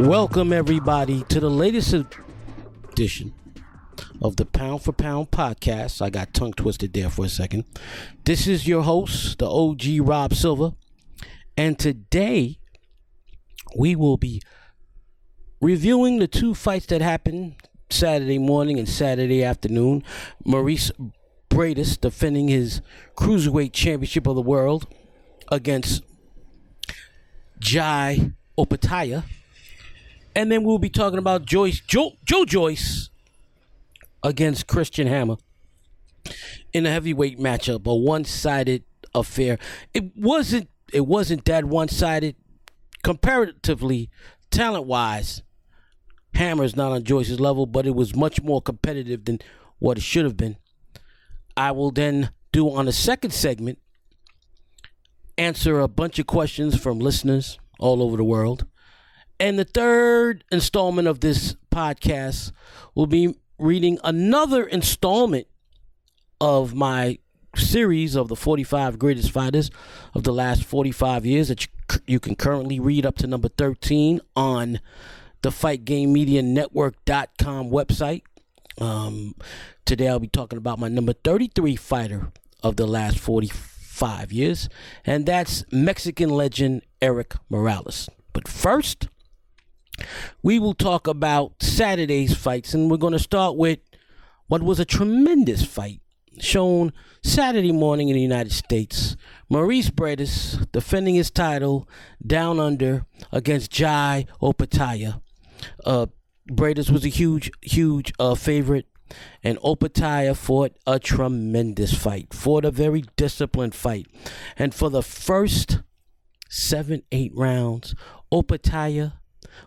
Welcome, everybody, to the latest edition of the Pound for Pound podcast. I got tongue twisted there for a second. This is your host, the OG Rob Silver, and today we will be reviewing the two fights that happened Saturday morning and Saturday afternoon. Maurice Briedis defending his cruiserweight championship of the world against Jai Opetaia. And then we'll be talking about Joyce Joe, Joe Joyce against Christian Hammer in a heavyweight matchup, a one-sided affair. It wasn't it wasn't that one-sided comparatively talent-wise. Hammer's not on Joyce's level, but it was much more competitive than what it should have been. I will then do on the second segment answer a bunch of questions from listeners all over the world. And the third installment of this podcast will be reading another installment of my series of the 45 greatest fighters of the last 45 years that you, you can currently read up to number 13 on the Fight Game Media Network.com website. Um, today I'll be talking about my number 33 fighter of the last 45 years, and that's Mexican legend Erik Morales. But first, we will talk about Saturday's fights, and we're going to start with what was a tremendous fight shown Saturday morning in the United States. Maurice Briedis defending his title down under against Jai Opetaia. Uh, Briedis was a huge, huge uh, favorite, and Opetaia fought a tremendous fight, fought a very disciplined fight. And for the first seven, eight rounds, Opetaia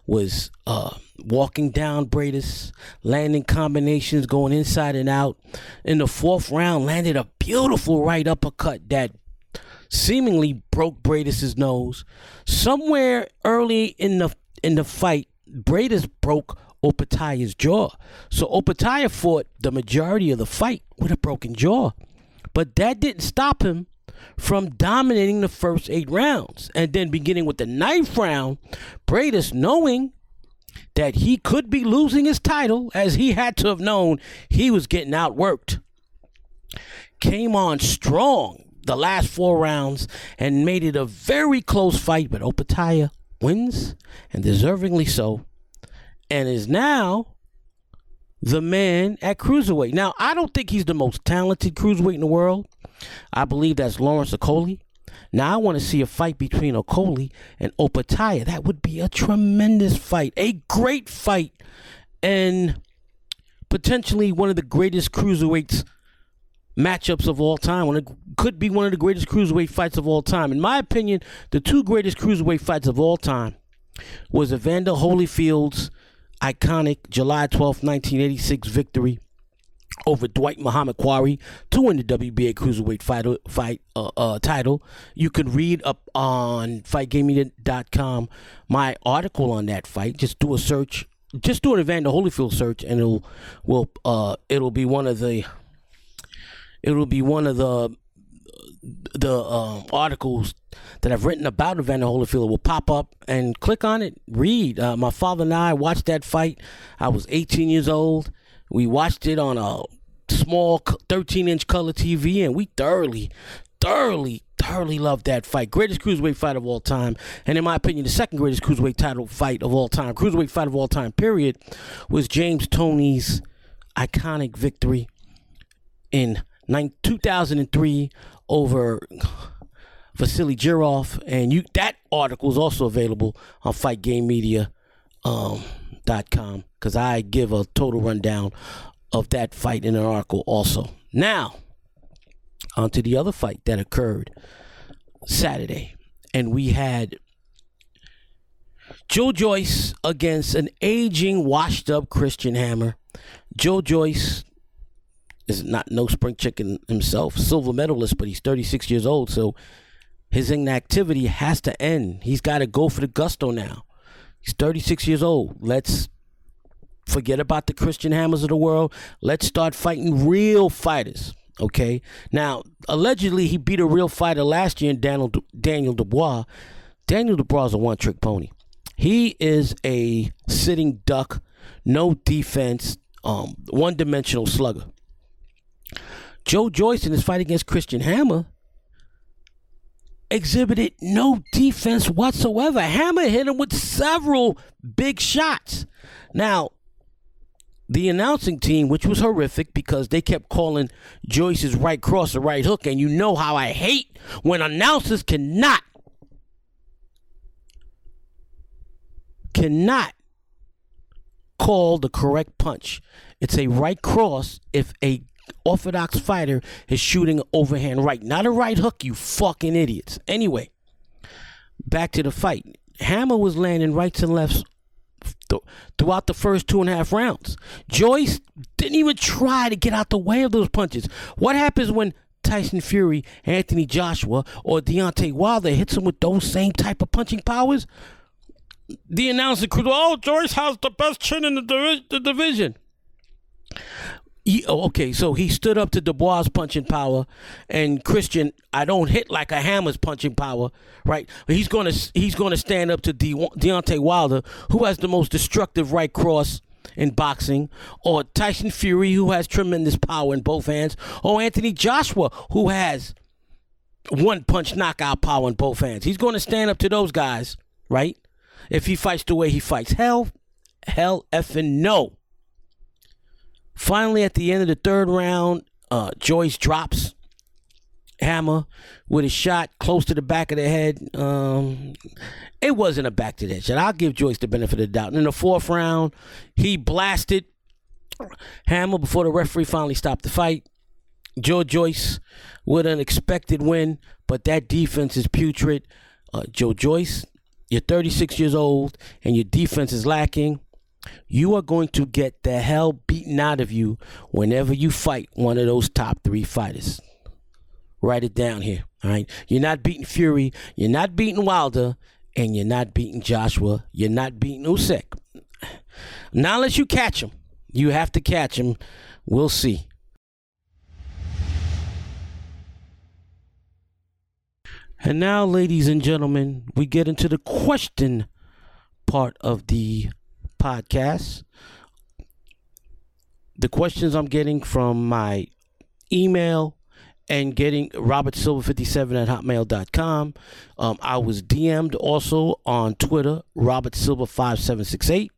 was uh, walking down Briedis, landing combinations, going inside and out. In the fourth round, landed a beautiful right uppercut that seemingly broke Briedis's nose. Somewhere early in the in the fight, Briedis broke Opetaia's jaw. So Opetaia fought the majority of the fight with a broken jaw. But that didn't stop him from dominating the first eight rounds. And then beginning with the ninth round, Briedis, knowing that he could be losing his title, as he had to have known he was getting outworked, came on strong the last four rounds and made it a very close fight. But Opetaia wins, and deservingly so, and is now the man at cruiserweight. Now, I don't think he's the most talented cruiserweight in the world. I believe that's Lawrence Okolie. Now I want to see a fight between Okolie and Opetaia. That would be a tremendous fight, a great fight, and potentially one of the greatest cruiserweights matchups of all time. One could be one of the greatest cruiserweight fights of all time. In my opinion, the two greatest cruiserweight fights of all time was Evander Holyfield's iconic July 12, 1986 victory over Dwight Muhammad Qawi to win the WBA Cruiserweight fight, fight uh, uh, title. You can read up on FightGaming.com my article on that fight. Just do a search. Just do an Evander Holyfield search, and it'll will uh it'll be one of the it'll be one of the the um, articles that I've written about Evander Holyfield will pop up and click on it. Read. Uh, my father and I watched that fight. I was 18 years old we watched it on a small 13 inch color TV, and we thoroughly, thoroughly, thoroughly loved that fight. Greatest cruiserweight fight of all time, and in my opinion, the second greatest cruiserweight title fight of all time, cruiserweight fight of all time. Period, was James Toney's iconic victory in 2003 over Vasily Jirov, and you that article is also available on Fight Game Um, because I give a total rundown of that fight in an article also. Now, on to the other fight that occurred Saturday. And we had Joe Joyce against an aging, washed up Christian Hammer. Joe Joyce is not no spring chicken himself, silver medalist, but he's 36 years old, so his inactivity has to end. He's got to go for the gusto now. He's 36 years old. Let's forget about the Christian Hammers of the world. Let's start fighting real fighters. Okay. Now, allegedly, he beat a real fighter last year in Daniel Daniel Dubois. Daniel Dubois is a one trick pony. He is a sitting duck, no defense, um, one dimensional slugger. Joe Joyce in his fight against Christian Hammer exhibited no defense whatsoever. Hammer hit him with several big shots. Now, the announcing team, which was horrific because they kept calling Joyce's right cross a right hook, and you know how I hate when announcers cannot cannot call the correct punch. It's a right cross if a orthodox fighter is shooting overhand right, not a right hook, you fucking idiots. Anyway, back to the fight. Hammer was landing rights and lefts throughout the first two and a half rounds. Joyce didn't even try to get out the way of those punches. What happens when Tyson Fury, Anthony Joshua, or Deontay Wilder hits him with those same type of punching powers? The announcer could, oh, Joyce has the best chin in the, the division. He, oh, okay, so he stood up to Dubois' punching power, and Christian, I don't hit like a hammer's punching power, right? He's gonna he's gonna stand up to De- Deontay Wilder, who has the most destructive right cross in boxing, or Tyson Fury, who has tremendous power in both hands, or Anthony Joshua, who has one punch knockout power in both hands. He's to stand up to those guys, right? If he fights the way he fights, hell, hell, effing no. Finally, at the end of the third round, uh, Joyce drops Hammer with a shot close to the back of the head. Um, it wasn't a back to the head shot. I'll give Joyce the benefit of the doubt. And in the fourth round, he blasted Hammer before the referee finally stopped the fight. Joe Joyce with an expected win, but that defense is putrid. Uh, Joe Joyce, you're 36 years old and your defense is lacking you are going to get the hell beaten out of you whenever you fight one of those top three fighters. Write it down here. All right. You're not beating Fury. You're not beating Wilder. And you're not beating Joshua. You're not beating Usyk. Not unless you catch him. You have to catch him. We'll see. And now, ladies and gentlemen, we get into the question part of the podcast. The questions I'm getting from my email and getting Robert Silver 57 at hotmail.com. Um, I was DM'd also on Twitter, Robert Silver 5768,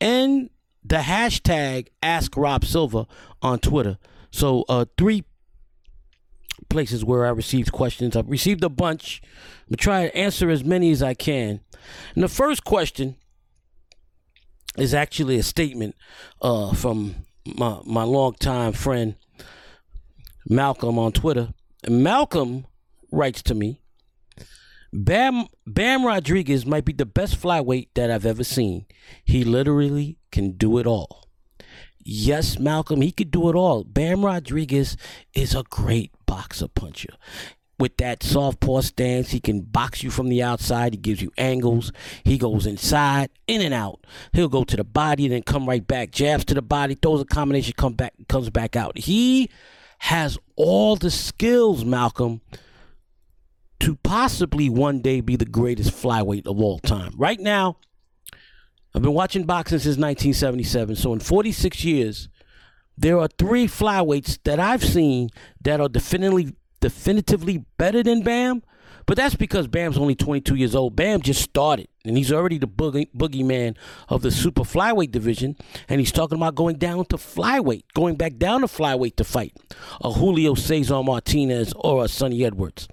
and the hashtag Ask Rob Silver on Twitter. So, uh, three places where I received questions. I've received a bunch. I'm to try to answer as many as I can. And the first question is actually a statement uh, from my my longtime friend Malcolm on Twitter. Malcolm writes to me, Bam Bam Rodriguez might be the best flyweight that I've ever seen. He literally can do it all. Yes, Malcolm, he could do it all. Bam Rodriguez is a great boxer puncher with that southpaw stance. He can box you from the outside. He gives you angles. He goes inside, in and out. He'll go to the body, then come right back. Jabs to the body, throws a combination, come back, comes back out. He has all the skills, Malcolm, to possibly one day be the greatest flyweight of all time. Right now, I've been watching boxing since 1977. So in 46 years, there are three flyweights that I've seen that are definitively definitively better than Bam, but that's because Bam's only 22 years old. Bam just started, and he's already the boogie, boogeyman of the super flyweight division, and he's talking about going down to flyweight, going back down to flyweight to fight a Julio Cesar Martinez or a Sunny Edwards.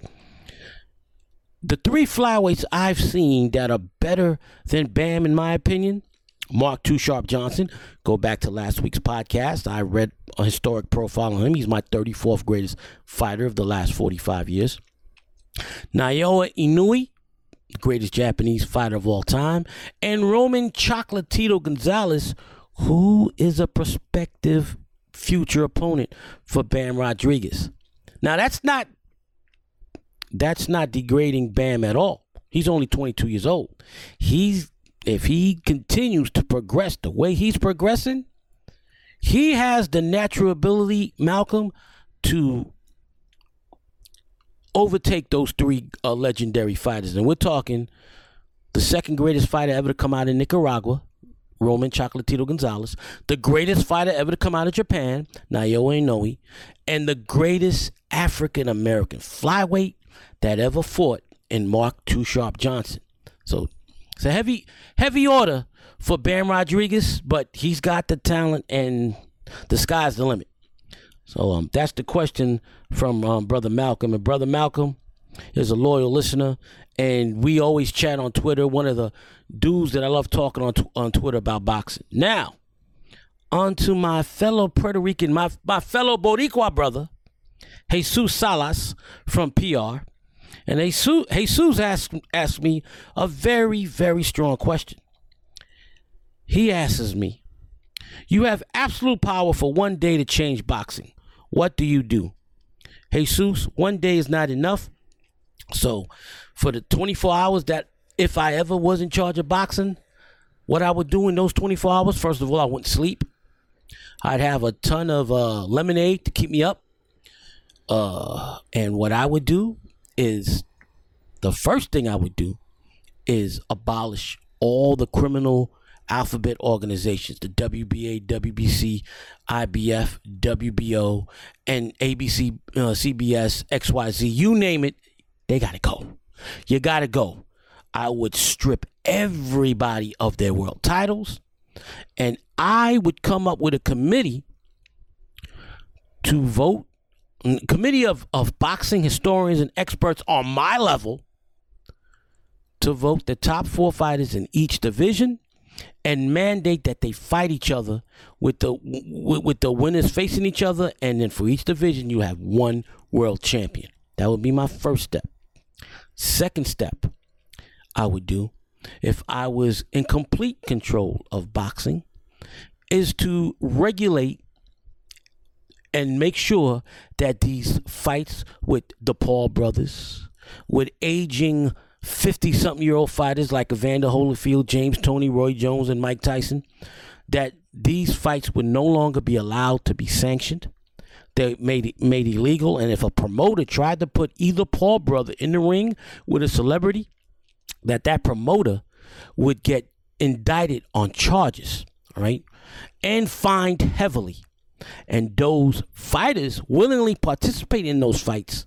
The three flyweights I've seen that are better than Bam, in my opinion, Mark Too Sharp Johnson. Go back to last week's podcast. I read a historic profile on him. He's my 34th greatest fighter of the last 45 years. Naoya Inoue, greatest Japanese fighter of all time. And Roman Chocolatito Gonzalez, who is a prospective future opponent for Bam Rodriguez. Now that's not that's not degrading Bam at all. He's only 22 years old. He's if he continues to progress the way he's progressing, he has the natural ability, Malcolm, to overtake those three uh, legendary fighters. And we're talking the second greatest fighter ever to come out of Nicaragua, Roman Chocolatito Gonzalez, the greatest fighter ever to come out of Japan, Naoya Inoue, and the greatest African American flyweight that ever fought in Mark Too Sharp Johnson. So it's a heavy, heavy order for Bam Rodriguez, but he's got the talent and the sky's the limit. So um, that's the question from um, Brother Malcolm. And Brother Malcolm is a loyal listener, and we always chat on Twitter. One of the dudes that I love talking on t- on Twitter about boxing. Now, on to my fellow Puerto Rican, my my fellow Boricua brother, Jesus Salas from PR. And Jesus, Jesus asked, asked me a very, very strong question. He asks me, You have absolute power for one day to change boxing. What do you do? Jesus, one day is not enough. So, for the 24 hours that if I ever was in charge of boxing, what I would do in those 24 hours, first of all, I wouldn't sleep. I'd have a ton of uh, lemonade to keep me up. Uh, and what I would do is the first thing I would do is abolish all the criminal alphabet organizations the WBA, WBC, IBF, WBO, and ABC, uh, CBS, XYZ, you name it, they got to go. You got to go. I would strip everybody of their world titles and I would come up with a committee to vote committee of, of boxing historians and experts on my level to vote the top four fighters in each division and mandate that they fight each other with the with, with the winners facing each other. And then for each division you have one world champion. That would be my first step. Second step i would do if i was in complete control of boxing is to regulate and make sure that these fights with the Paul brothers, with aging 50 something year old fighters like Evander Holyfield, James Toney, Roy Jones, and Mike Tyson, that these fights would no longer be allowed to be sanctioned. They made it made illegal, and if a promoter tried to put either Paul brother in the ring with a celebrity, that that promoter would get indicted on charges, right, and fined heavily. And those fighters willingly participate in those fights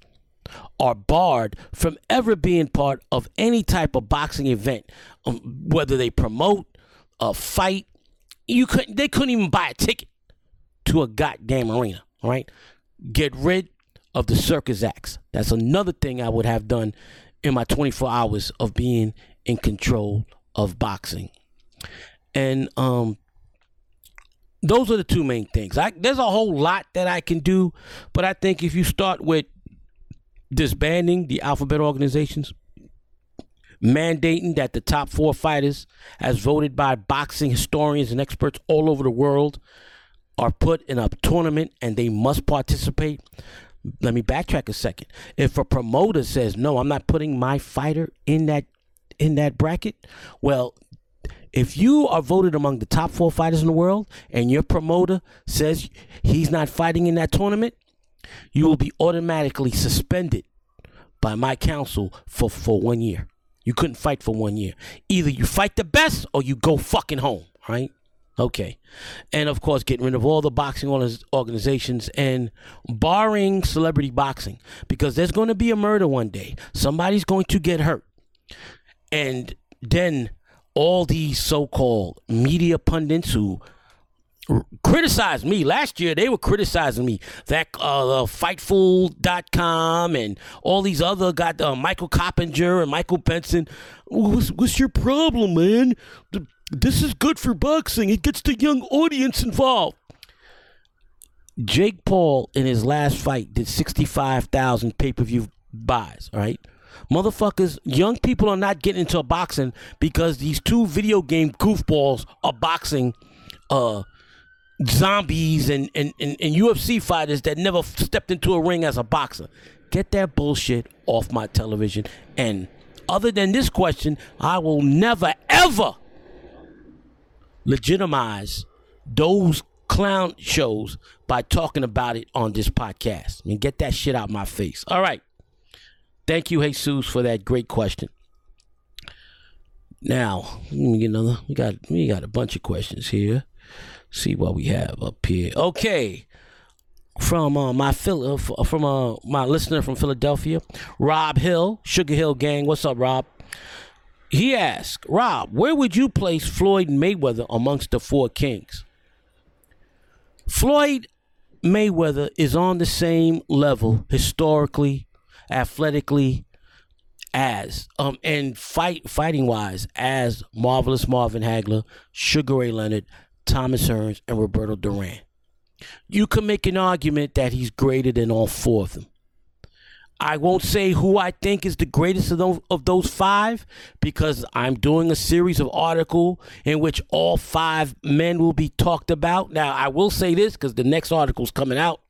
are barred from ever being part of any type of boxing event, um, whether they promote a fight. You couldn't. They couldn't even buy a ticket to a goddamn arena. Right? Get rid of the circus acts. That's another thing I would have done in my 24 hours of being in control of boxing. And um, those are the two main things. I, there's a whole lot that I can do, but I think if you start with disbanding the alphabet organizations, mandating that the top four fighters, as voted by boxing historians and experts all over the world, are put in a tournament and they must participate. Let me backtrack a second. If a promoter says, "No, I'm not putting my fighter in that in that bracket," well, if you are voted among the top four fighters in the world and your promoter says he's not fighting in that tournament, you will be automatically suspended by my council for, for one year. You couldn't fight for one year. Either you fight the best or you go fucking home, right? Okay. And of course, getting rid of all the boxing organizations and barring celebrity boxing because there's going to be a murder one day. Somebody's going to get hurt. And then all these so-called media pundits who criticized me. Last year they were criticizing me. That uh, fightful.com and all these other got uh, michael coppinger and michael benson. What's, what's your problem man? This is good for boxing. It gets the young audience involved. Jake paul in his last fight did 65000 pay-per-view buys all right Motherfuckers, young people are not getting into boxing because these two video game goofballs are boxing uh, zombies and, and, and, and UFC fighters that never stepped into a ring as a boxer. Get that bullshit off my television. And other than this question, I will never, ever legitimize those clown shows by talking about it on this podcast. I mean, get that shit out my face. All right. Thank you, Jesus, for that great question. Now, let me get another. We got we got a bunch of questions here. See what we have up here. Okay. From uh, my Phil- uh, from uh, my listener from Philadelphia, Rob Hill, Sugar Hill Gang. What's up, Rob? He asked, Rob, where would you place Floyd Mayweather amongst the four kings? Floyd Mayweather is on the same level historically, athletically, as um and fight fighting wise as marvelous Marvin Hagler, Sugar Ray Leonard, Thomas Hearns, and Roberto Duran. You can make an argument that he's greater than all four of them. I won't say who I think is the greatest of those, of those five because I'm doing a series of article in which all five men will be talked about. Now, I will say this because the next article is coming out.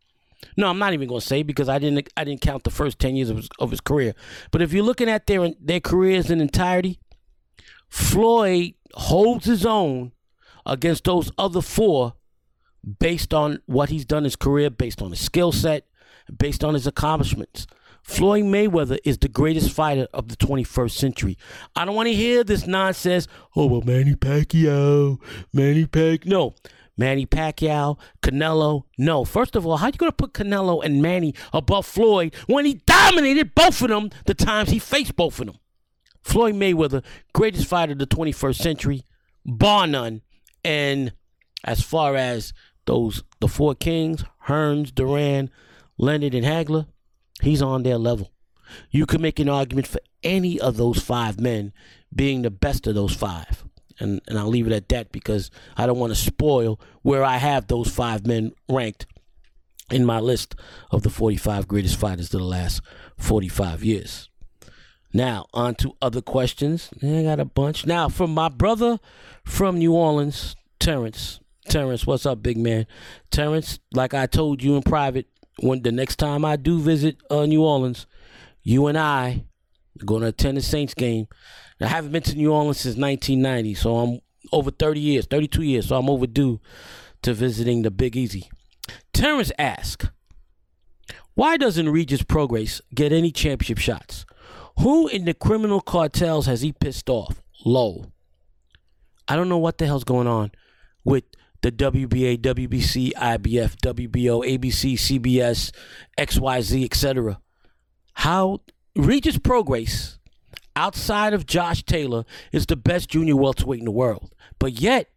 No, I'm not even going to say because I didn't I didn't count the first 10 years of his, of his career. But if you're looking at their their careers in entirety, Floyd holds his own against those other four based on what he's done his career, based on his skill set, based on his accomplishments. Floyd Mayweather is the greatest fighter of the 21st century. I don't want to hear this nonsense. Oh, well, Manny Pacquiao, Manny Pac. No, Manny Pacquiao, Canelo. No. First of all, how you to put Canelo and Manny above Floyd when he dominated both of them the times he faced both of them? Floyd Mayweather, greatest fighter of the 21st century, bar none. And as far as those the four kings, Hearns, Duran, Leonard, and Hagler, he's on their level. You can make an argument for any of those five men being the best of those five. And and I'll leave it at that because I don't want to spoil where I have those five men ranked in my list of the 45 greatest fighters of the last 45 years. Now, on to other questions. I got a bunch. Now, from my brother from New Orleans, Terrence. Terrence, what's up, big man? Terrence, like I told you in private, when the next time I do visit uh, New Orleans, you and I going to attend the Saints game. I haven't been to New Orleans since 1990, so I'm over 30 years, 32 years, so I'm overdue to visiting the Big Easy. Terrence asks, why doesn't Regis Prograis get any championship shots? Who in the criminal cartels has he pissed off? Low. I don't know what the hell's going on with the WBA, WBC, IBF, WBO, ABC, CBS, XYZ, etc. How Regis Prograis, outside of Josh Taylor, is the best junior welterweight in the world. But yet,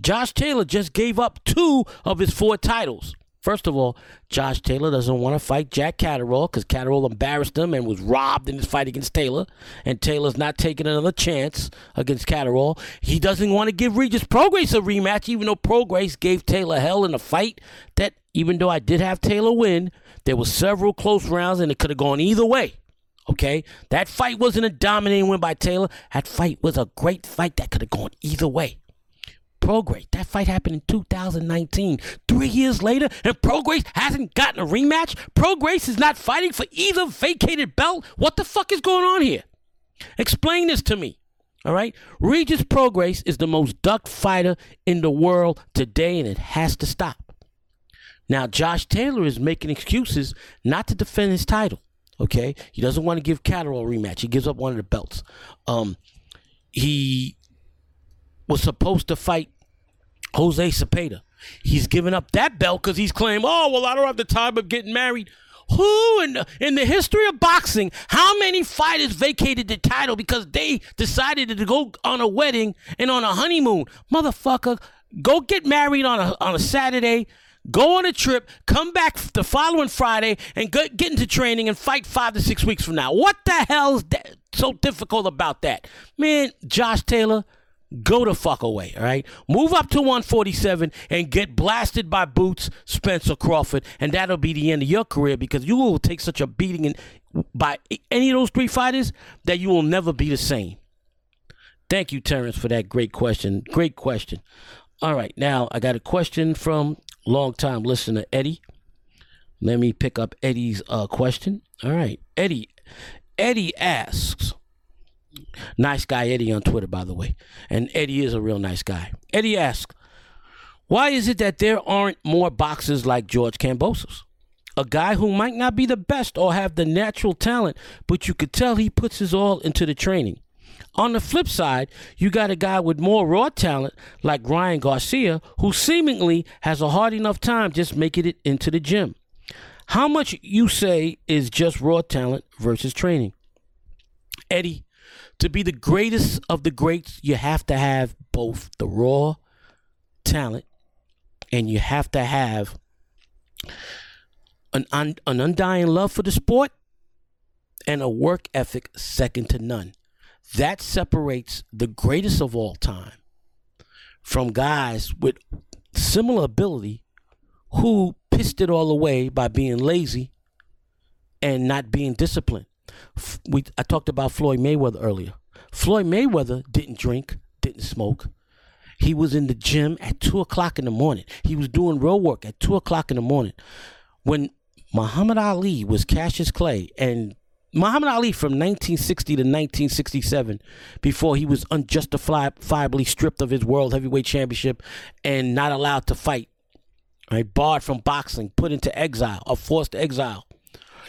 Josh Taylor just gave up two of his four titles. First of all, Josh Taylor doesn't want to fight Jack Catterall because Catterall embarrassed him and was robbed in his fight against Taylor. And Taylor's not taking another chance against Catterall. He doesn't want to give Regis Prograis a rematch, even though Prograis gave Taylor hell in a fight that, even though I did have Taylor win, there were several close rounds and it could have gone either way. Okay? That fight wasn't a dominating win by Taylor. That fight was a great fight that could have gone either way. Prograis. That fight happened in 2019. Three years later, and Prograis hasn't gotten a rematch. Prograis is not fighting for either vacated belt. What the fuck is going on here? Explain this to me. All right? Regis Prograis is the most ducked fighter in the world today, and it has to stop. Now, Josh Taylor is making excuses not to defend his title. Okay? He doesn't want to give Catterall a rematch. He gives up one of the belts. Um, he was supposed to fight Jose Zepeda. He's given up that belt because he's claimed, oh, well, I don't have the time of getting married. Who in the, in the history of boxing, how many fighters vacated the title because they decided to go on a wedding and on a honeymoon? Motherfucker, go get married on a, on a Saturday, go on a trip, come back the following Friday, and get, get into training and fight five to six weeks from now. What the hell is that so difficult about that? Man, Josh Taylor, go the fuck away, all right? Move up to 147 and get blasted by Boots, Spencer Crawford, and that'll be the end of your career because you will take such a beating in, by any of those three fighters that you will never be the same. Thank you, Terrence, for that great question. Great question. All right, now I got a question from longtime listener Eddie. Let me pick up Eddie's uh, question. All right, Eddie. Eddie asks, Nice guy Eddie on Twitter, by the way. And Eddie is a real nice guy. Eddie asks, why is it that there aren't more boxers like George Kambosos? A guy who might not be the best or have the natural talent, but you could tell he puts his all into the training. On the flip side, you got a guy with more raw talent like Ryan Garcia, who seemingly has a hard enough time just making it into the gym. How much you say is just raw talent versus training? Eddie, to be the greatest of the greats, you have to have both the raw talent and you have to have an, un, an undying love for the sport and a work ethic second to none. That separates the greatest of all time from guys with similar ability who pissed it all away by being lazy and not being disciplined. We I talked about Floyd Mayweather earlier. Floyd Mayweather didn't drink, didn't smoke. He was in the gym at two o'clock in the morning. He was doing real work at two o'clock in the morning. When Muhammad Ali was Cassius Clay and Muhammad Ali from 1960 to 1967, before he was unjustifiably stripped of his world heavyweight championship and not allowed to fight, right? Barred from boxing, put into exile, or forced exile.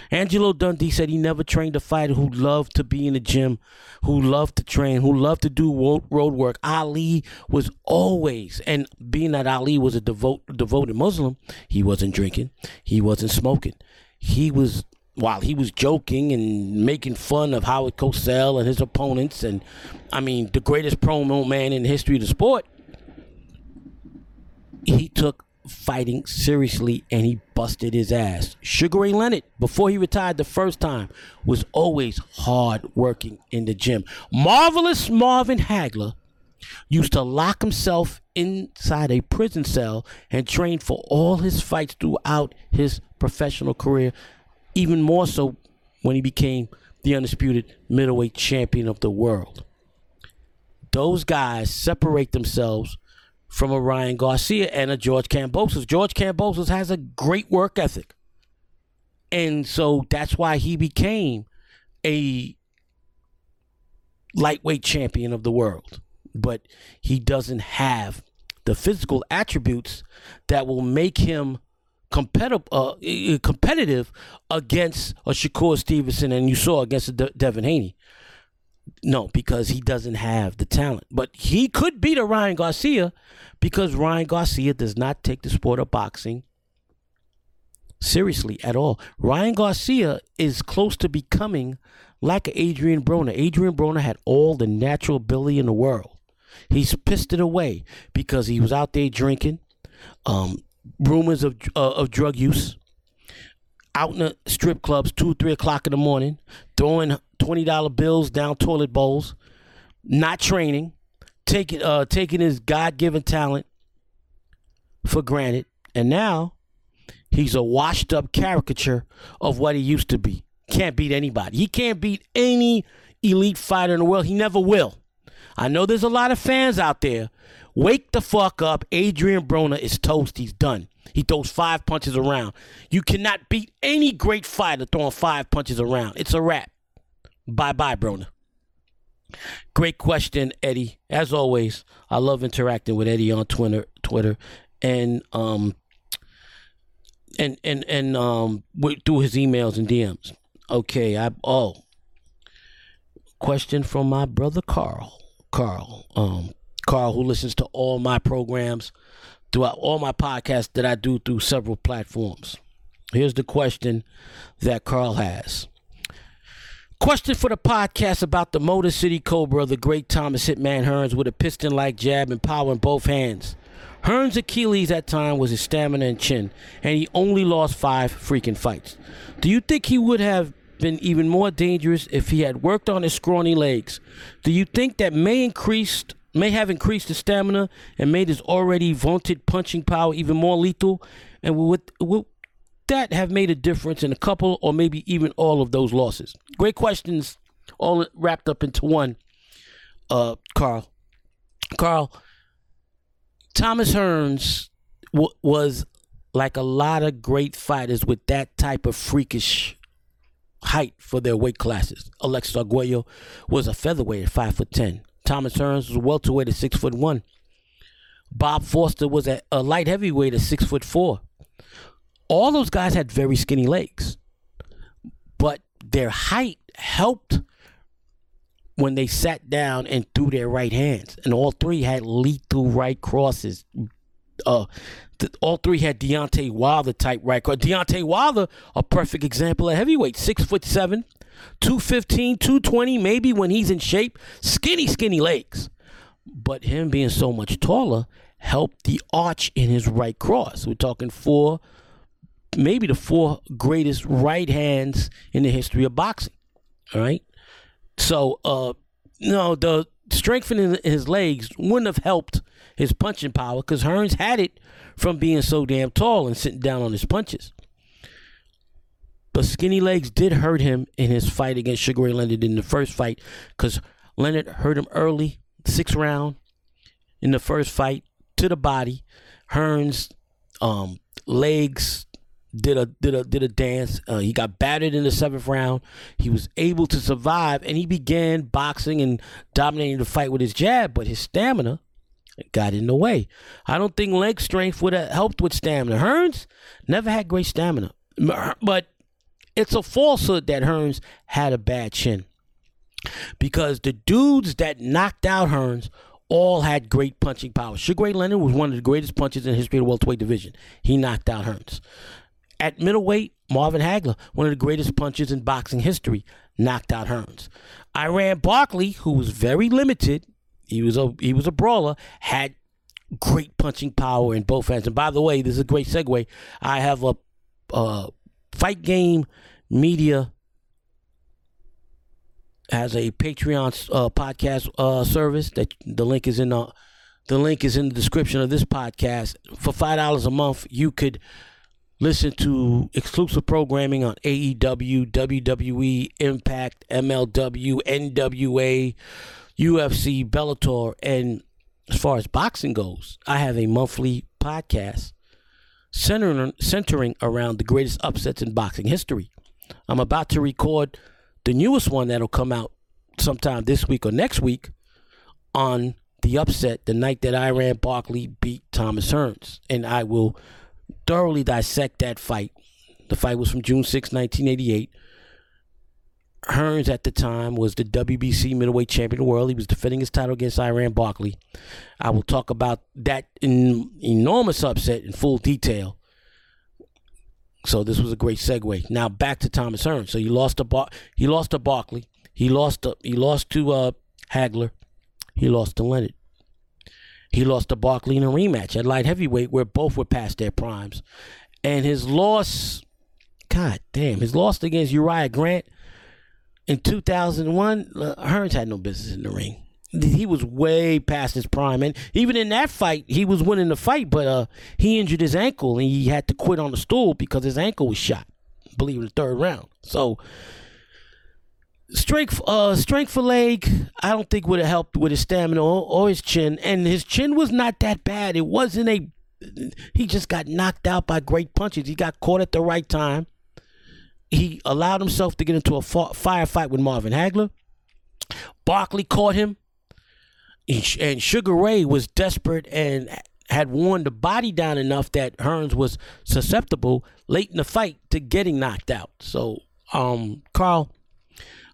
Angelo Dundee said he never trained a fighter who loved to be in the gym, who loved to train, who loved to do road work. Ali was always, and being that Ali was a devote, devoted Muslim, he wasn't drinking, he wasn't smoking. He was while he was joking and making fun of Howard Cosell and his opponents, and I mean, the greatest promo man in the history of the sport, he took fighting seriously and he busted his ass. Sugar Ray Leonard, before he retired the first time, was always hard working in the gym. Marvelous Marvin Hagler used to lock himself inside a prison cell and train for all his fights throughout his professional career even more so when he became the undisputed middleweight champion of the world. Those guys separate themselves from a Ryan Garcia and a George Kambosos. George Kambosos has a great work ethic. And so that's why he became a lightweight champion of the world. But he doesn't have the physical attributes that will make him competitive, uh, competitive against a Shakur Stevenson, and you saw against De- Devin Haney. No, because he doesn't have the talent. But he could beat a Ryan Garcia because Ryan Garcia does not take the sport of boxing seriously at all. Ryan Garcia is close to becoming like Adrian Broner. Adrian Broner had all the natural ability in the world. He's pissed it away because he was out there drinking, um, rumors of uh, of drug use. Out in the strip clubs two three o'clock in the morning throwing twenty dollar bills down toilet bowls not training taking uh taking his god-given talent for granted. And now he's a washed up caricature of what he used to be. Can't beat anybody. He can't beat any elite fighter in the world. He never will. I know there's a lot of fans out there Wake the fuck up. Adrian Broner is toast. He's done. He throws five punches around. You cannot beat any great fighter throwing five punches around. It's a wrap. Bye bye, Broner. Great question, Eddie. As always, I love interacting with Eddie on Twitter, Twitter, and um, and and and um, through his emails and DMs. Okay, I oh, question from my brother Carl. Carl, um, Carl, who listens to all my programs throughout all my podcasts that I do through several platforms. Here's the question that Carl has. Question for the podcast about the Motor City Cobra, the great Thomas Hitman Hearns with a piston like jab and power in both hands. Hearns' Achilles at time was his stamina and chin, and he only lost five freaking fights. Do you think he would have been even more dangerous if he had worked on his scrawny legs? Do you think that may increased may have increased his stamina and made his already vaunted punching power even more lethal, and would, would that have made a difference in a couple or maybe even all of those losses? Great questions, all wrapped up into one. Uh, Carl, Carl, Thomas Hearns w- was like a lot of great fighters with that type of freakish height for their weight classes. Alexis Arguello was a featherweight at five foot ten. Thomas Hearns was a welterweight at six foot one. Bob Foster was a, a light heavyweight at six foot four. All those guys had very skinny legs, but their height helped when they sat down and threw their right hands, and all three had lethal right crosses. Uh, th- all three had Deontay Wilder type right cross. Deontay Wilder, a perfect example of heavyweight, six foot seven, 215, 220, maybe when he's in shape, skinny, skinny legs. But him being so much taller helped the arch in his right cross. We're talking four, maybe the four greatest right hands in the history of boxing. All right. So, uh, no, the strengthening his legs wouldn't have helped his punching power because Hearns had it from being so damn tall and sitting down on his punches. But skinny legs did hurt him in his fight against Sugar Ray Leonard in the first fight because Leonard hurt him early, sixth round in the first fight to the body. Hearns' um, legs did a did a did a dance. Uh, he got battered in the seventh round. He was able to survive, and he began boxing and dominating the fight with his jab. But his stamina got in the way. I don't think leg strength would have helped with stamina. Hearns never had great stamina, but it's a falsehood that Hearns had a bad chin because the dudes that knocked out Hearns all had great punching power. Sugar Ray Leonard was one of the greatest punchers in the history of the welterweight division. He knocked out Hearns. At middleweight, Marvin Hagler, one of the greatest punchers in boxing history, knocked out Hearns. Iran Barkley, who was very limited, he was a he was a brawler, had great punching power in both hands. And by the way, this is a great segue. I have a, a fight game media has a Patreon uh, podcast uh, service that the link is in the the link is in the description of this podcast. For five dollars a month, you could listen to exclusive programming on AEW, WWE, Impact, MLW, NWA, UFC, Bellator, and as far as boxing goes, I have a monthly podcast centering centering around the greatest upsets in boxing history. I'm about to record the newest one that'll come out sometime this week or next week on the upset the night that Iran Barkley beat Thomas Hearns. And I will thoroughly dissect that fight. The fight was from June 6, 1988. Hearns at the time was the WBC middleweight champion of the world. He was defending his title against Iran Barkley. I will talk about that in enormous upset in full detail so this was a great segue. Now back to Thomas Hearns. So he lost to Bar- he lost to Barkley. He lost to he lost to uh, Hagler. He lost to Leonard. He lost to Barkley in a rematch at light heavyweight where both were past their primes. And his loss, God damn, his loss against Uriah Grant in 2001, uh, Hearns had no business in the ring he was way past his prime, and even in that fight, he was winning the fight, but uh, he injured his ankle and he had to quit on the stool because his ankle was shot. I believe in the third round. So strength, uh, strength for leg, I don't think would have helped with his stamina or, or his chin, and his chin was not that bad. It wasn't a. He just got knocked out by great punches. He got caught at the right time. He allowed himself to get into a firefight with Marvin Hagler. Barkley caught him and Sugar Ray was desperate and had worn the body down enough that Hearns was susceptible late in the fight to getting knocked out. So, um, Carl,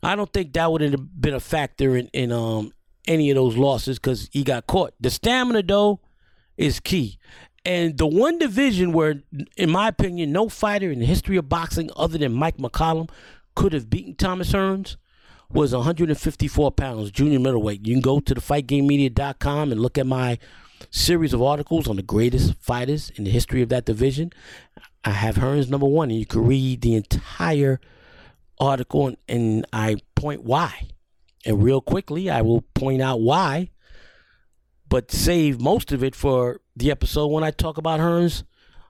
I don't think that would have been a factor in, in um any of those losses because he got caught. The stamina though is key. And the one division where, in my opinion, no fighter in the history of boxing other than Mike McCallum could have beaten Thomas Hearns was 154 pounds, junior middleweight. You can go to the fightgamemedia.com and look at my series of articles on the greatest fighters in the history of that division. I have Hearns number one, and you can read the entire article, and, and I point why. And real quickly, I will point out why, but save most of it for the episode when I talk about Hearns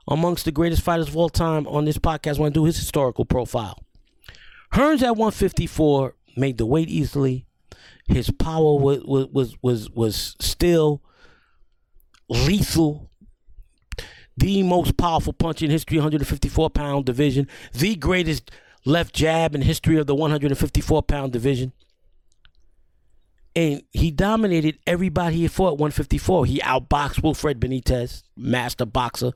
amongst the greatest fighters of all time on this podcast when I do his historical profile. Hearns at 154 made the weight easily. His power was was was was still lethal. The most powerful punch in history, 154 pound division. The greatest left jab in history of the 154 pound division. And he dominated everybody he fought 154. He outboxed Wilfred Benitez, master boxer,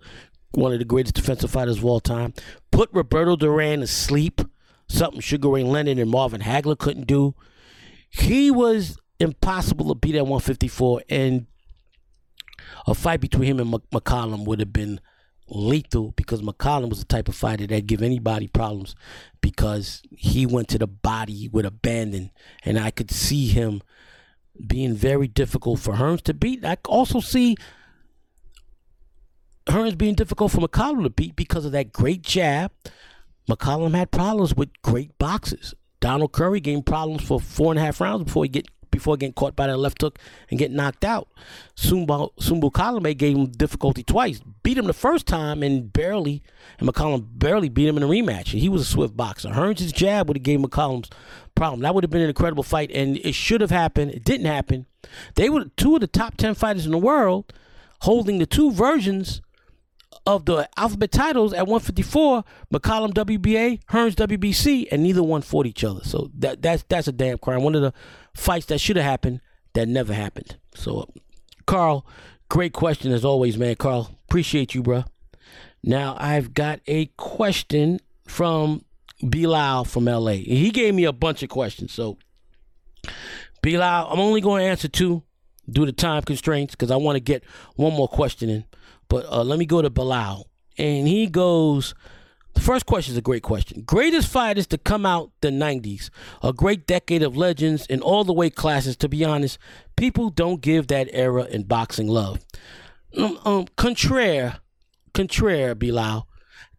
one of the greatest defensive fighters of all time. Put Roberto Duran to sleep something Sugar Ray Leonard and Marvin Hagler couldn't do. he was impossible to beat at 154, and a fight between him and McCallum would have been lethal because McCallum was the type of fighter that'd give anybody problems because he went to the body with abandon, and I could see him being very difficult for Hearns to beat. I also see Hearns being difficult for McCallum to beat because of that great jab. McCallum had problems with great boxes. Donald Curry gained problems for four and a half rounds before he get before getting caught by that left hook and getting knocked out. Sumbu, Sumbu Kalambay gave him difficulty twice. Beat him the first time and barely, and McCallum barely beat him in a rematch. He was a swift boxer. Hearns' jab would have gave McCallum's problem. That would have been an incredible fight, and it should have happened. It didn't happen. They were two of the top 10 fighters in the world holding the two versions of the alphabet titles at 154, McCallum WBA, Hearns WBC, and neither one fought each other. So that that's that's a damn crime. One of the fights that should have happened that never happened. So, Carl, great question as always, man. Carl, appreciate you, bro. Now I've got a question from Bilal from LA. He gave me a bunch of questions. So, Bilal, I'm only going to answer two due to time constraints because I want to get one more question in. But uh, let me go to Bilal. And he goes, the first question is a great question. Greatest fighters to come out the 90s. A great decade of legends in all the weight classes. To be honest, people don't give that era in boxing love. Um, um contraire, contraire, Bilal,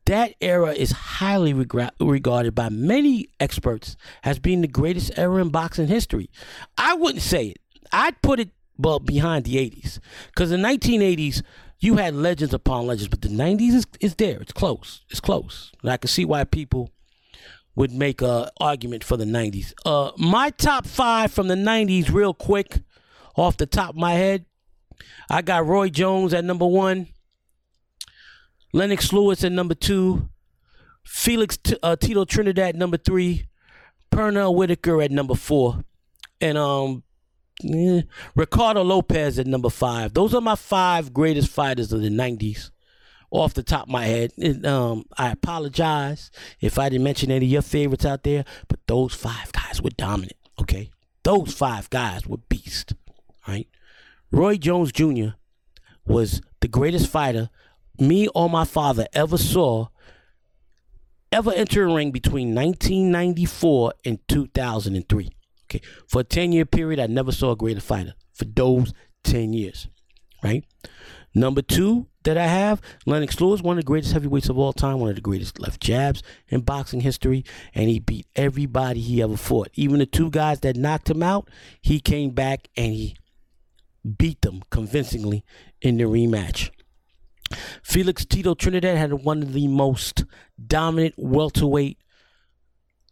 that era is highly regarded by many experts as being the greatest era in boxing history. I wouldn't say it. I'd put it well behind the 80s because the 1980s you had legends upon legends, but the '90s is, is there. It's close. It's close. And I can see why people would make a argument for the '90s. Uh, my top five from the '90s, real quick, off the top of my head, I got Roy Jones at number one, Lennox Lewis at number two, Felix T- uh, Tito Trinidad number three, Pernell Whitaker at number four, and um yeah. Ricardo Lopez at number five. Those are my five greatest fighters of the 90s off the top of my head. And, um, I apologize if I didn't mention any of your favorites out there, but those five guys were dominant, okay? Those five guys were beasts, right? Roy Jones Jr. was the greatest fighter me or my father ever saw ever enter a ring between 1994 and 2003. Okay. For a 10 year period, I never saw a greater fighter for those 10 years. Right? Number two that I have, Lennox Lewis, one of the greatest heavyweights of all time, one of the greatest left jabs in boxing history, and he beat everybody he ever fought. Even the two guys that knocked him out, he came back and he beat them convincingly in the rematch. Felix Tito Trinidad had one of the most dominant welterweight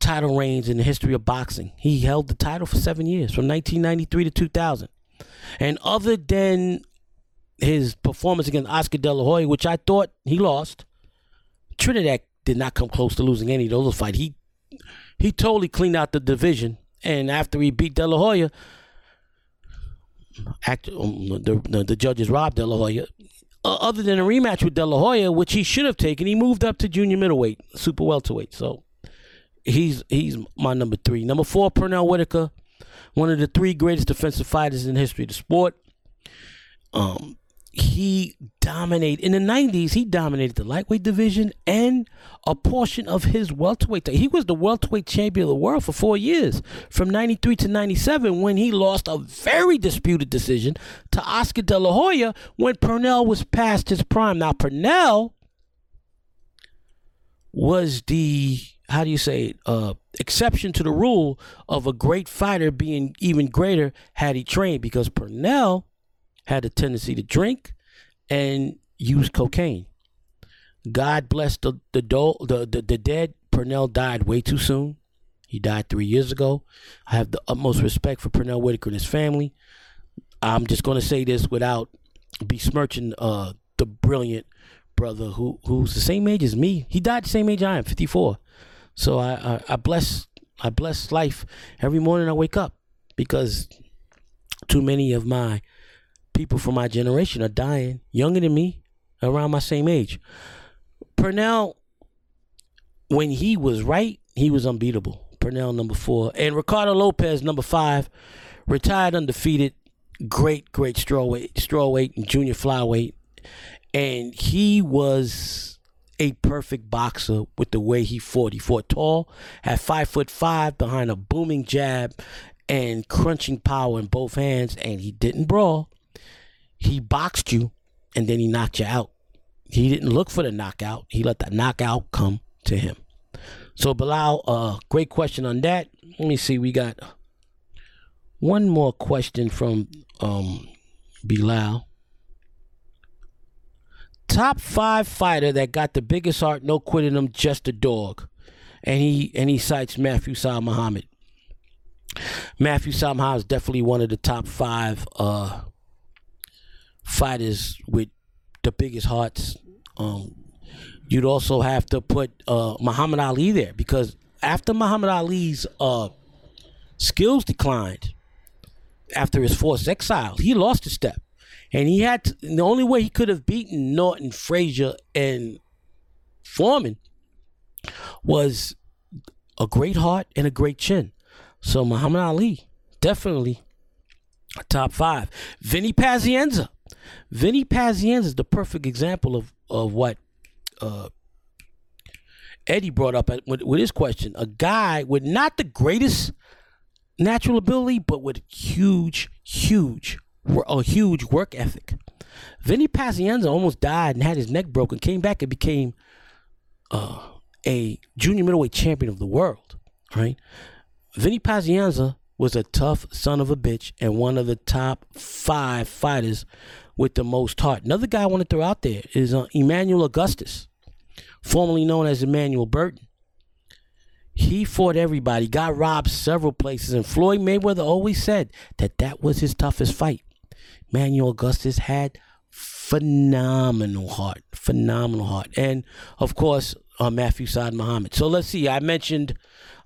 title reigns in the history of boxing. He held the title for seven years, from 1993 to 2000. And other than his performance against Oscar De La Hoya, which I thought he lost, Trinidad did not come close to losing any of those fights. He he totally cleaned out the division, and after he beat De La Hoya, act, um, the, the, the judges robbed De La Hoya. Uh, other than a rematch with De La Hoya, which he should have taken, he moved up to junior middleweight, super welterweight. So he's he's my number three. Number four, Pernell Whitaker, one of the three greatest defensive fighters in the history of the sport. Um, he dominated in the '90s. He dominated the lightweight division and a portion of his welterweight. He was the welterweight champion of the world for four years, from '93 to '97, when he lost a very disputed decision to Oscar De La Hoya when Pernell was past his prime. Now Pernell was the how do you say uh, exception to the rule of a great fighter being even greater had he trained because Pernell had a tendency to drink and use cocaine. God bless the the, do, the, the, the dead. Pernell died way too soon. He died three years ago. I have the utmost respect for Pernell Whitaker and his family. I'm just going to say this without besmirching uh, the brilliant brother who who's the same age as me. He died the same age I am, 54. So I, I, I bless I bless life every morning I wake up because too many of my people from my generation are dying younger than me, around my same age. Pernell, when he was right, he was unbeatable. Pernell, number four. And Ricardo Lopez, number five, retired undefeated. Great, great strawweight, strawweight and junior flyweight. And he was a perfect boxer with the way he fought. He fought tall, had five foot five behind a booming jab and crunching power in both hands, and he didn't brawl. He boxed you and then he knocked you out. He didn't look for the knockout. He let the knockout come to him. So Bilal, uh, great question on that. Let me see. We got one more question from um, Bilal. Top five fighter that got the biggest heart, no quitting him, just a dog, and he and he cites Matthew Saad Muhammad. Matthew Saad Muhammad is definitely one of the top five uh, fighters with the biggest hearts. Um, you'd also have to put uh, Muhammad Ali there because after Muhammad Ali's uh, skills declined after his forced exile, he lost a step and he had to, the only way he could have beaten Norton, Frazier, and Foreman was a great heart and a great chin. So Muhammad Ali, definitely top five. Vinny Pazienza. Vinny Pazienza is the perfect example of, of what uh, Eddie brought up with, with his question. A guy with not the greatest natural ability, but with huge, huge a huge work ethic. Vinny Pazienza almost died and had his neck broken, came back and became uh, a junior middleweight champion of the world. Right? Vinny Pazienza was a tough son of a bitch and one of the top five fighters with the most heart. Another guy I want to throw out there is uh, Emmanuel Augustus, formerly known as Emmanuel Burton. He fought everybody, got robbed several places, and Floyd Mayweather always said that that was his toughest fight. Manuel Augustus had phenomenal heart, phenomenal heart, and of course uh, Matthew Saad Muhammad. So let's see. I mentioned,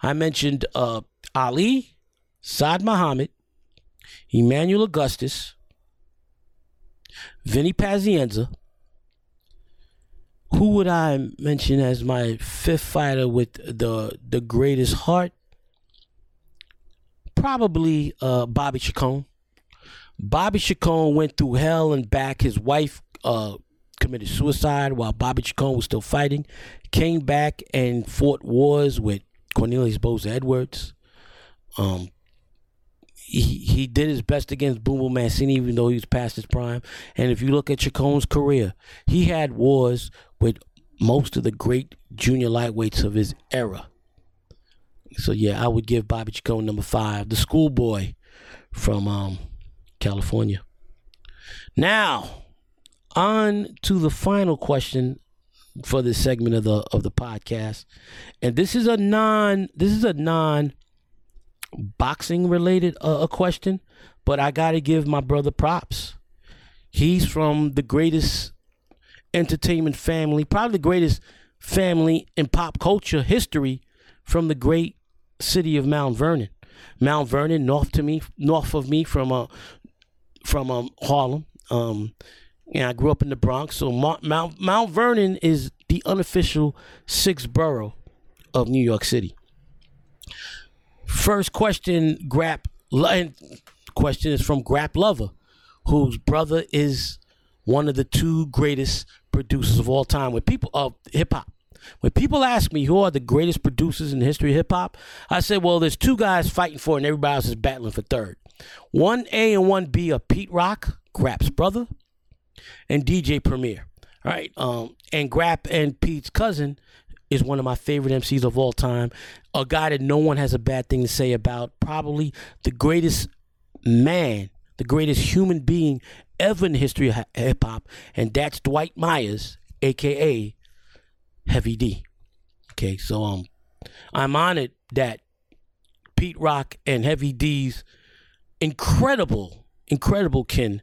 I mentioned uh, Ali, Saad Muhammad, Emmanuel Augustus, Vinny Pazienza. Who would I mention as my fifth fighter with the the greatest heart? Probably uh, Bobby Chacon. Bobby Chacon went through hell and back. His wife uh, committed suicide while Bobby Chacon was still fighting. Came back and fought wars with Cornelius Boza Edwards. Um, he, he did his best against Boom Boom Mancini, even though he was past his prime. And if you look at Chacon's career, he had wars with most of the great junior lightweights of his era. So yeah, I would give Bobby Chacon number five, the schoolboy from um, California. Now, on to the final question for this segment of the of the podcast. And this is a non this is a non boxing related uh, a question, but I got to give my brother props. He's from the greatest entertainment family, probably the greatest family in pop culture history from the great city of Mount Vernon. Mount Vernon, north to me, north of me from uh, from um, Harlem. Um, and I grew up in the Bronx. So Mount, Mount, Mount Vernon is the unofficial sixth borough of New York City. First question, Grap. Question is from Grap Luva, whose brother is one of the two greatest producers of all time. With people of hip hop, when people ask me who are the greatest producers in the history of hip hop, I say, well, there's two guys fighting for and everybody else is battling for third. One A and one B are Pete Rock, Grap's brother, and DJ Premier. All right. Um, and Grap and Pete's cousin is one of my favorite MCs of all time. A guy that no one has a bad thing to say about. Probably the greatest man, the greatest human being ever in the history of hip hop, and that's Dwight Myers, aka Heavy D. Okay, so um, I'm honored that Pete Rock and Heavy D's incredible, incredible Ken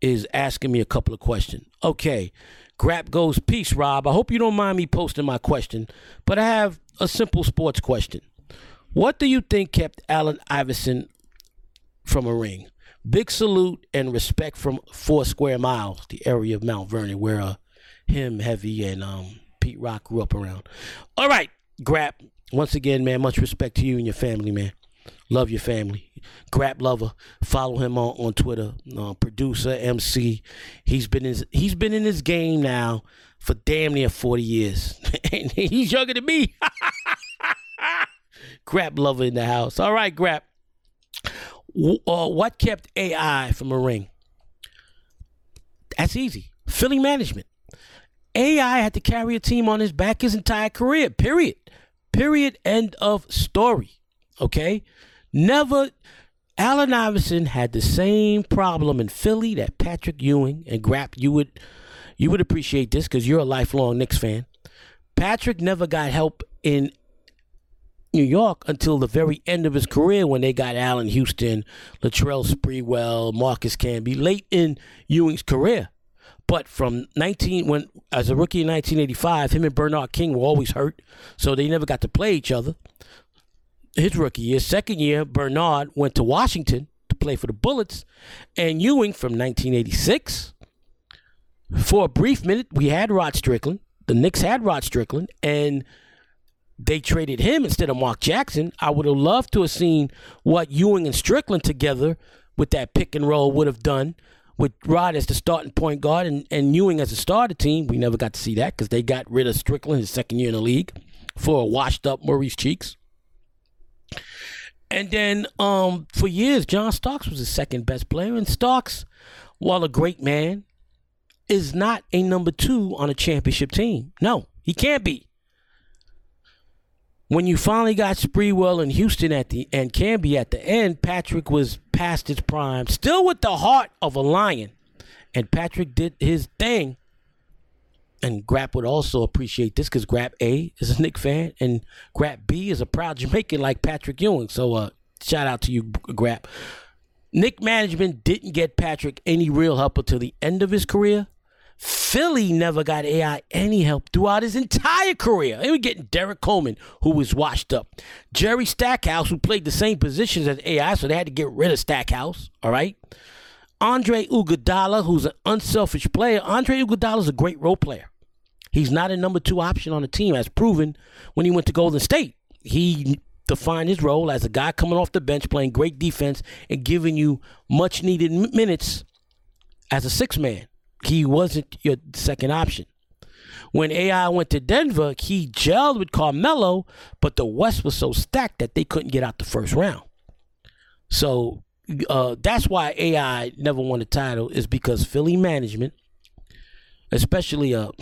is asking me a couple of questions. Okay, Grap goes, peace, Rob. I hope you don't mind me posting my question, but I have a simple sports question. What do you think kept Allen Iverson from a ring? Big salute and respect from Four Square Miles, the area of Mount Vernon, where uh, him, Heavy, and um, Pete Rock grew up around. All right, Grap. once again, man, much respect to you and your family, man. Love your family. Grap Luva. Follow him on, on Twitter. Uh, producer, MC. He's been in, he's been in this game now for damn near 40 years. and he's younger than me. Grap Luva in the house. All right, Grap. Uh, what kept AI from a ring? That's easy. Philly management. AI had to carry a team on his back his entire career. Period. Period. End of story. Okay? Never. Allen Iverson had the same problem in Philly that Patrick Ewing and Grap. You would, you would appreciate this because you're a lifelong Knicks fan. Patrick never got help in New York until the very end of his career when they got Allan Houston, Latrell Sprewell, Marcus Camby late in Ewing's career. But from 19 when as a rookie in 1985, him and Bernard King were always hurt, so they never got to play each other. His rookie year, second year, Bernard went to Washington to play for the Bullets, and Ewing from 1986. For a brief minute, we had Rod Strickland. The Knicks had Rod Strickland, and they traded him instead of Mark Jackson. I would have loved to have seen what Ewing and Strickland together with that pick and roll would have done with Rod as the starting point guard and, and Ewing as a starter team. We never got to see that because they got rid of Strickland his second year in the league for a washed up Maurice Cheeks. And then um, for years, John Starks was the second best player. And Starks, while a great man, is not a number two on a championship team. No, he can't be when you finally got Sprewell and Houston at the and Camby at the end, Patrick was past his prime, still with the heart of a lion. And Patrick did his thing. And Grap would also appreciate this because Grap A is a Knick fan and Grap B is a proud Jamaican like Patrick Ewing. So uh, shout out to you, Grap. Knick management didn't get Patrick any real help until the end of his career. Philly never got AI any help throughout his entire career. They were getting Derrick Coleman, who was washed up. Jerry Stackhouse, who played the same positions as AI, so they had to get rid of Stackhouse. All right. Andre Iguodala, who's an unselfish player. Andre Iguodala is a great role player. He's not a number two option on the team, as proven when he went to Golden State. He defined his role as a guy coming off the bench, playing great defense, and giving you much needed minutes as a six man he wasn't your second option. When AI went to Denver, he gelled with Carmelo, but the West was so stacked that they couldn't get out the first round. So uh, that's why AI never won a title is because Philly management, especially uh,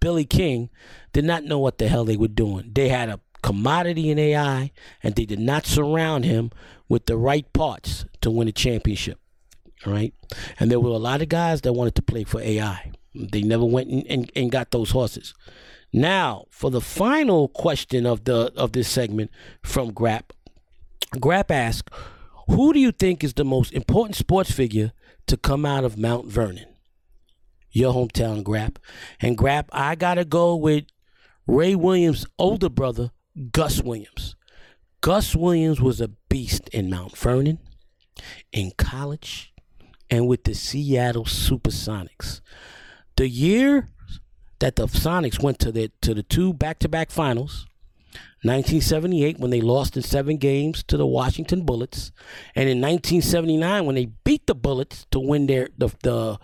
Billy King, did not know what the hell they were doing. They had a commodity in AI, and they did not surround him with the right parts to win a championship right? And there were a lot of guys that wanted to play for AI. They never went and, and, and got those horses. Now, for the final question of the of this segment from Grap, Grap asked, "Who do you think is the most important sports figure to come out of Mount Vernon, your hometown, Grap?" And Grap, I gotta go with Ray Williams' older brother, Gus Williams. Gus Williams was a beast in Mount Vernon, in college, and with the Seattle Supersonics. The year that the Sonics went to the to the two back-to-back finals, 1978 when they lost in 7 games to the Washington Bullets, and in 1979 when they beat the Bullets to win their the, the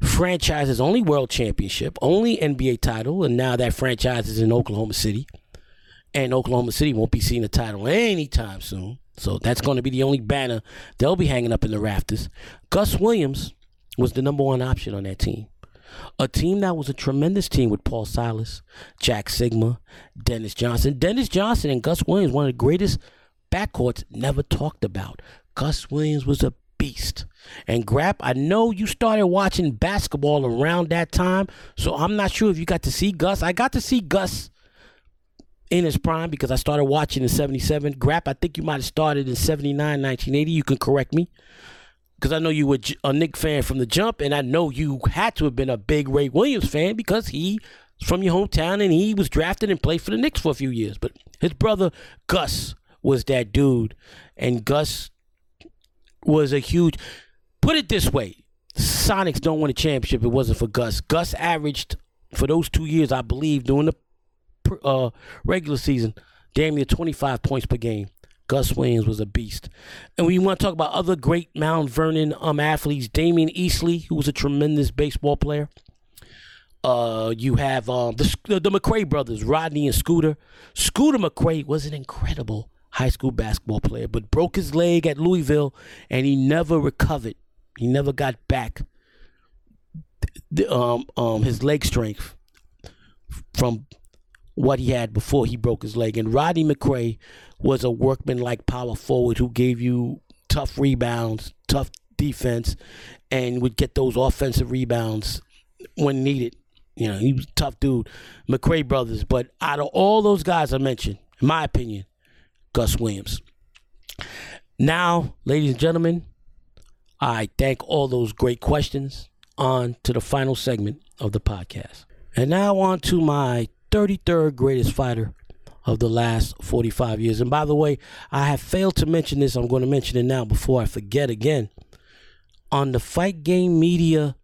franchise's only world championship, only NBA title, and now that franchise is in Oklahoma City. And Oklahoma City won't be seeing the title anytime soon. So that's going to be the only banner they'll be hanging up in the rafters. Gus Williams was the number one option on that team. A team that was a tremendous team with Paul Silas, Jack Sikma, Dennis Johnson. Dennis Johnson and Gus Williams, one of the greatest backcourts never talked about. Gus Williams was a beast. And Grap, I know you started watching basketball around that time, so I'm not sure if you got to see Gus. I got to see Gus in his prime because I started watching in 77. Grap, I think you might have started in 79, 1980. You can correct me. Because I know you were a Knick fan from the jump, and I know you had to have been a big Ray Williams fan because he from your hometown and he was drafted and played for the Knicks for a few years. But his brother Gus was that dude, and Gus was a huge. Put it this way: Sonics don't win a championship. It wasn't for Gus. Gus averaged for those two years, I believe, during the uh, regular season, damn near 25 points per game. Gus Williams was a beast. And we want to talk about other great Mount Vernon um, athletes, Damion Easley, who was a tremendous baseball player. Uh, you have um, the, the McCray brothers, Rodney and Scooter. Scooter McCray was an incredible high school basketball player, but broke his leg at Louisville and he never recovered. He never got back the, um, um, his leg strength from what he had before he broke his leg. And Rodney McCray was a workman like power forward who gave you tough rebounds, tough defense, and would get those offensive rebounds when needed. You know, he was a tough dude. McCray brothers. But out of all those guys I mentioned, in my opinion, Gus Williams. Now, ladies and gentlemen, I thank all those great questions. On to the final segment of the podcast. And now on to my 33rd greatest fighter of the last 45 years. And by the way, I have failed to mention this. I'm going to mention it now before I forget again. On the Fight Game Media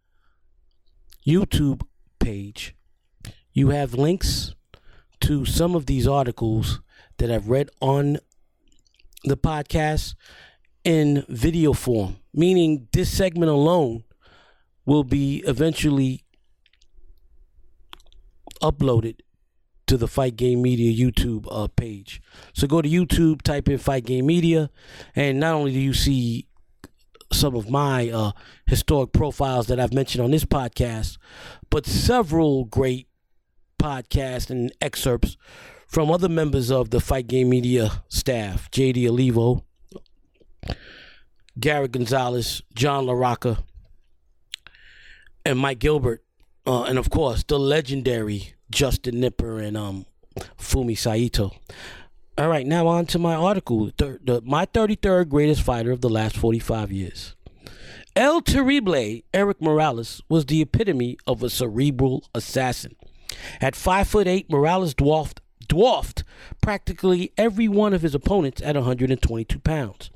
YouTube page, you have links to some of these articles that I've read on the podcast in video form, meaning this segment alone will be eventually uploaded to the Fight Game Media YouTube uh, page. So go to YouTube, type in Fight Game Media, and not only do you see some of my uh, historic profiles that I've mentioned on this podcast, but several great podcasts and excerpts from other members of the Fight Game Media staff JD Olivo, Gary Gonzalez, John LaRocca, and Mike Gilbert. Uh, and of course, the legendary Justin Nipper and um, Fumi Saito. All right, now on to my article. The, my 33rd greatest fighter of the last 45 years. El Terrible Erik Morales was the epitome of a cerebral assassin. At 5 foot 8, Morales dwarfed, dwarfed practically every one of his opponents at 122 pounds.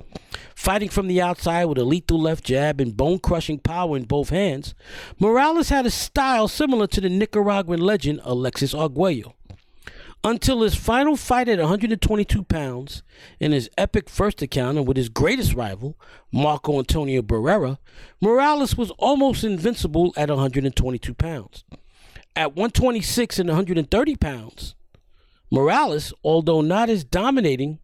Fighting from the outside with a lethal left jab and bone crushing power in both hands, Morales had a style similar to the Nicaraguan legend Alexis Arguello. Until his final fight at 122 pounds, in his epic first encounter with his greatest rival, Marco Antonio Barrera, Morales was almost invincible at 122 pounds. At 126 and 130 pounds, Morales, although not as dominating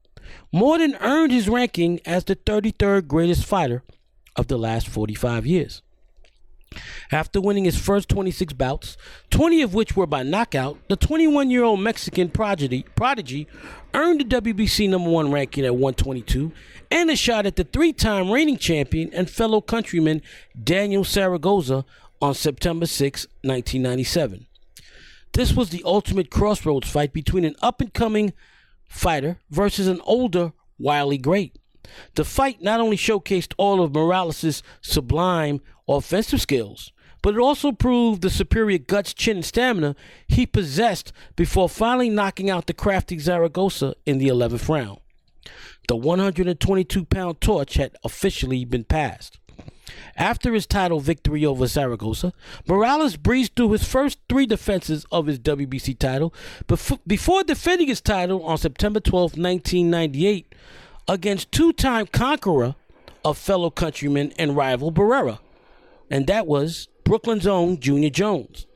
more than earned his ranking as the 33rd greatest fighter of the last 45 years. After winning his first 26 bouts, 20 of which were by knockout, the 21 year old Mexican prodigy, prodigy earned the WBC number one ranking at 122 and a shot at the three time reigning champion and fellow countryman Daniel Zaragoza on September 6, 1997. This was the ultimate crossroads fight between an up and coming fighter versus an older, wily great. The fight not only showcased all of Morales' sublime offensive skills, but it also proved the superior guts, chin, and stamina he possessed before finally knocking out the crafty Zaragoza in the 11th round. The 122 pound torch had officially been passed. After his title victory over Zaragoza, Morales breezed through his first three defenses of his WBC title before defending his title on September 12, 1998, against two time conqueror of fellow countryman and rival Barrera, and that was Brooklyn's own Junior Jones.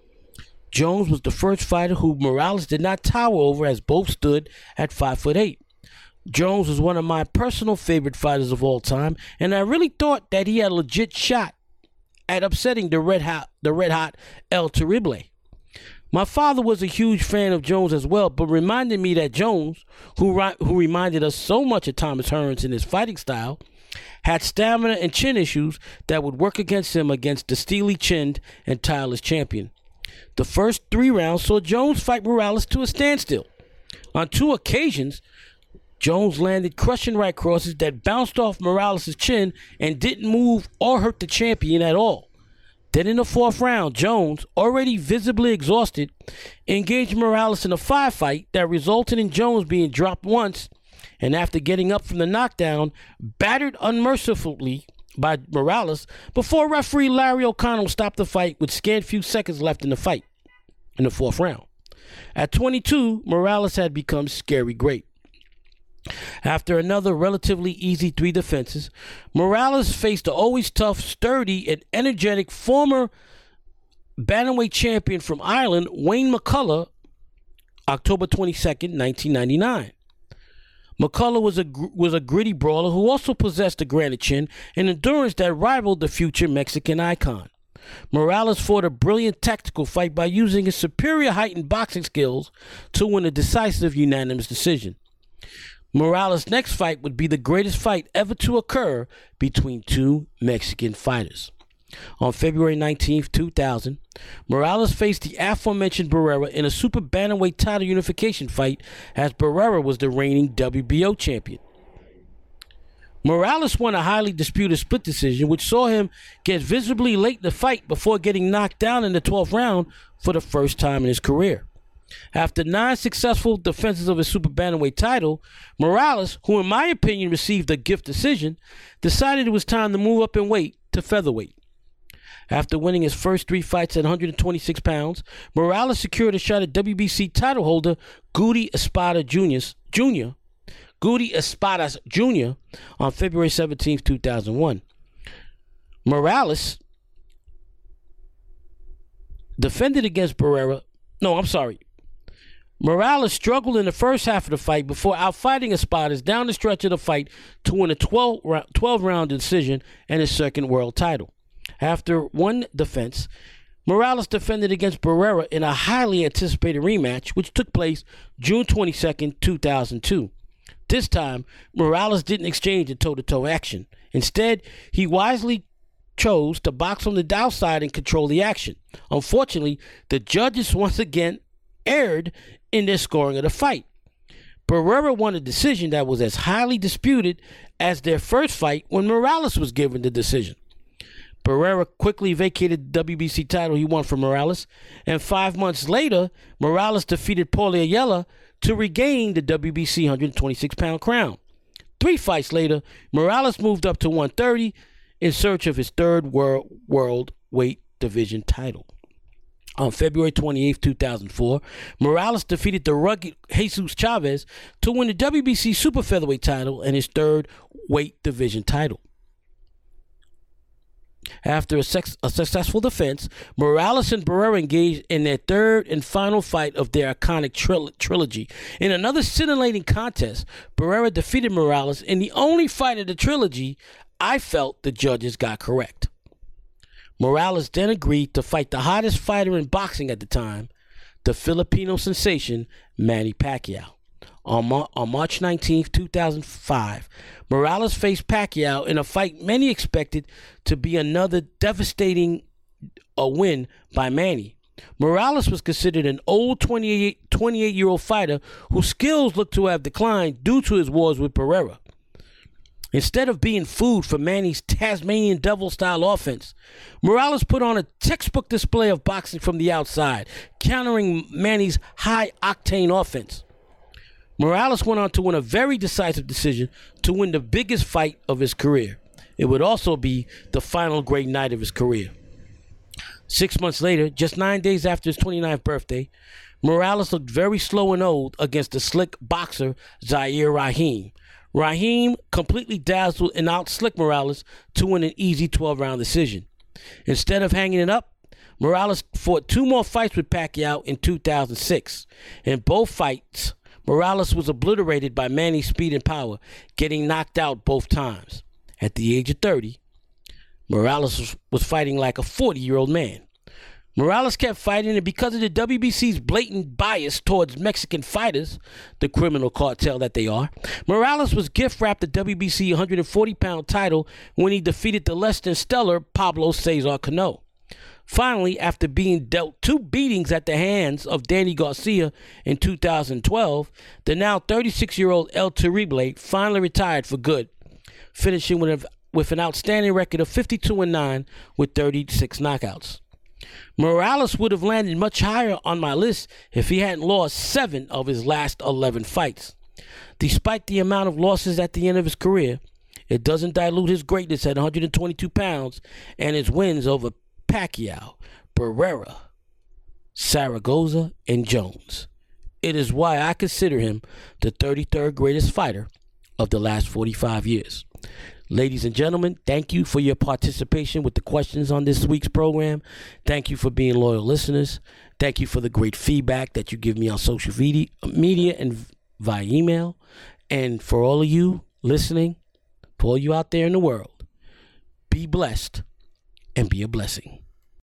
Jones was the first fighter who Morales did not tower over as both stood at 5 foot 8. Jones was one of my personal favorite fighters of all time, and I really thought that he had a legit shot at upsetting the red hot the red hot El Terrible. My father was a huge fan of Jones as well, but reminded me that Jones, who who reminded us so much of Thomas Hearns in his fighting style, had stamina and chin issues that would work against him against the steely chinned and tireless champion. The first three rounds saw Jones fight Morales to a standstill. On two occasions, Jones landed crushing right crosses that bounced off Morales' chin and didn't move or hurt the champion at all. Then in the fourth round, Jones, already visibly exhausted, engaged Morales in a firefight that resulted in Jones being dropped once and after getting up from the knockdown, battered unmercifully by Morales before referee Larry O'Connell stopped the fight with scant few seconds left in the fight in the fourth round. At 22, Morales had become scary great. After another relatively easy three defenses, Morales faced the always tough, sturdy, and energetic former bantamweight champion from Ireland, Wayne McCullough, October 22nd, 1999. McCullough was a was a gritty brawler who also possessed a granite chin and endurance that rivaled the future Mexican icon. Morales fought a brilliant tactical fight by using his superior height and boxing skills to win a decisive unanimous decision. Morales' next fight would be the greatest fight ever to occur between two Mexican fighters. On February 19, 2000, Morales faced the aforementioned Barrera in a super bantamweight title unification fight as Barrera was the reigning WBO champion. Morales won a highly disputed split decision, which saw him get visibly late in the fight before getting knocked down in the 12th round for the first time in his career. After nine successful defenses of his super bantamweight title, Morales, who in my opinion received a gift decision, decided it was time to move up in weight to featherweight. After winning his first three fights at 126 pounds, Morales secured a shot at WBC title holder Guty Espada Jr. Jr. Guty Jr. on February 17, 2001. Morales defended against Barrera. No, I'm sorry. Morales struggled in the first half of the fight before outfighting his Espadas down the stretch of the fight to win a 12, 12 round decision and his second world title. After one defense, Morales defended against Barrera in a highly anticipated rematch, which took place June 22, 2002. This time, Morales didn't exchange a toe to toe action. Instead, he wisely chose to box on the outside and control the action. Unfortunately, the judges once again erred in their scoring of the fight. Barrera won a decision that was as highly disputed as their first fight when Morales was given the decision. Barrera quickly vacated the WBC title he won from Morales, and five months later, Morales defeated Paulie Ayala to regain the WBC 126 pound crown. Three fights later, Morales moved up to 130 in search of his third world, world weight division title. On February 28, 2004, Morales defeated the rugged Jesus Chavez to win the WBC super featherweight title and his third weight division title. After a, sex, a, successful defense, Morales and Barrera engaged in their third and final fight of their iconic tril- trilogy. In another scintillating contest, Barrera defeated Morales in the only fight of the trilogy I felt the judges got correct. Morales then agreed to fight the hottest fighter in boxing at the time, the Filipino sensation Manny Pacquiao. On, Mar- on March 19, 2005, Morales faced Pacquiao in a fight many expected to be another devastating a win by Manny. Morales was considered an old 28, 28 year old fighter whose skills looked to have declined due to his wars with Barrera. Instead of being food for Manny's Tasmanian devil style offense, Morales put on a textbook display of boxing from the outside, countering Manny's high octane offense. Morales went on to win a very decisive decision to win the biggest fight of his career. It would also be the final great night of his career. Six months later, just nine days after his 29th birthday, Morales looked very slow and old against the slick boxer Zahir Raheem, Raheem completely dazzled and out slick Morales to win an easy 12 round decision. Instead of hanging it up, Morales fought two more fights with Pacquiao in 2006. In both fights, Morales was obliterated by Manny's speed and power, getting knocked out both times. At the age of 30, Morales was fighting like a 40 year old man. Morales kept fighting, and because of the WBC's blatant bias towards Mexican fighters, the criminal cartel that they are, Morales was gift wrapped the WBC 140 pound title when he defeated the less than stellar Pablo Cesar Cano. Finally, after being dealt two beatings at the hands of Danny Garcia in 2012, the now 36 year old El Terrible finally retired for good, finishing with, an outstanding record of 52 9 with 36 knockouts. Morales would have landed much higher on my list if he hadn't lost seven of his last 11 fights. Despite the amount of losses at the end of his career, it doesn't dilute his greatness at 122 pounds and his wins over Pacquiao, Barrera, Zaragoza, and Jones. it is why I consider him the 33rd greatest fighter of the last 45 years. Ladies and gentlemen, thank you for your participation with the questions on this week's program. Thank you for being loyal listeners. Thank you for the great feedback that you give me on social media and via email. And for all of you listening, for all you out there in the world, be blessed and be a blessing.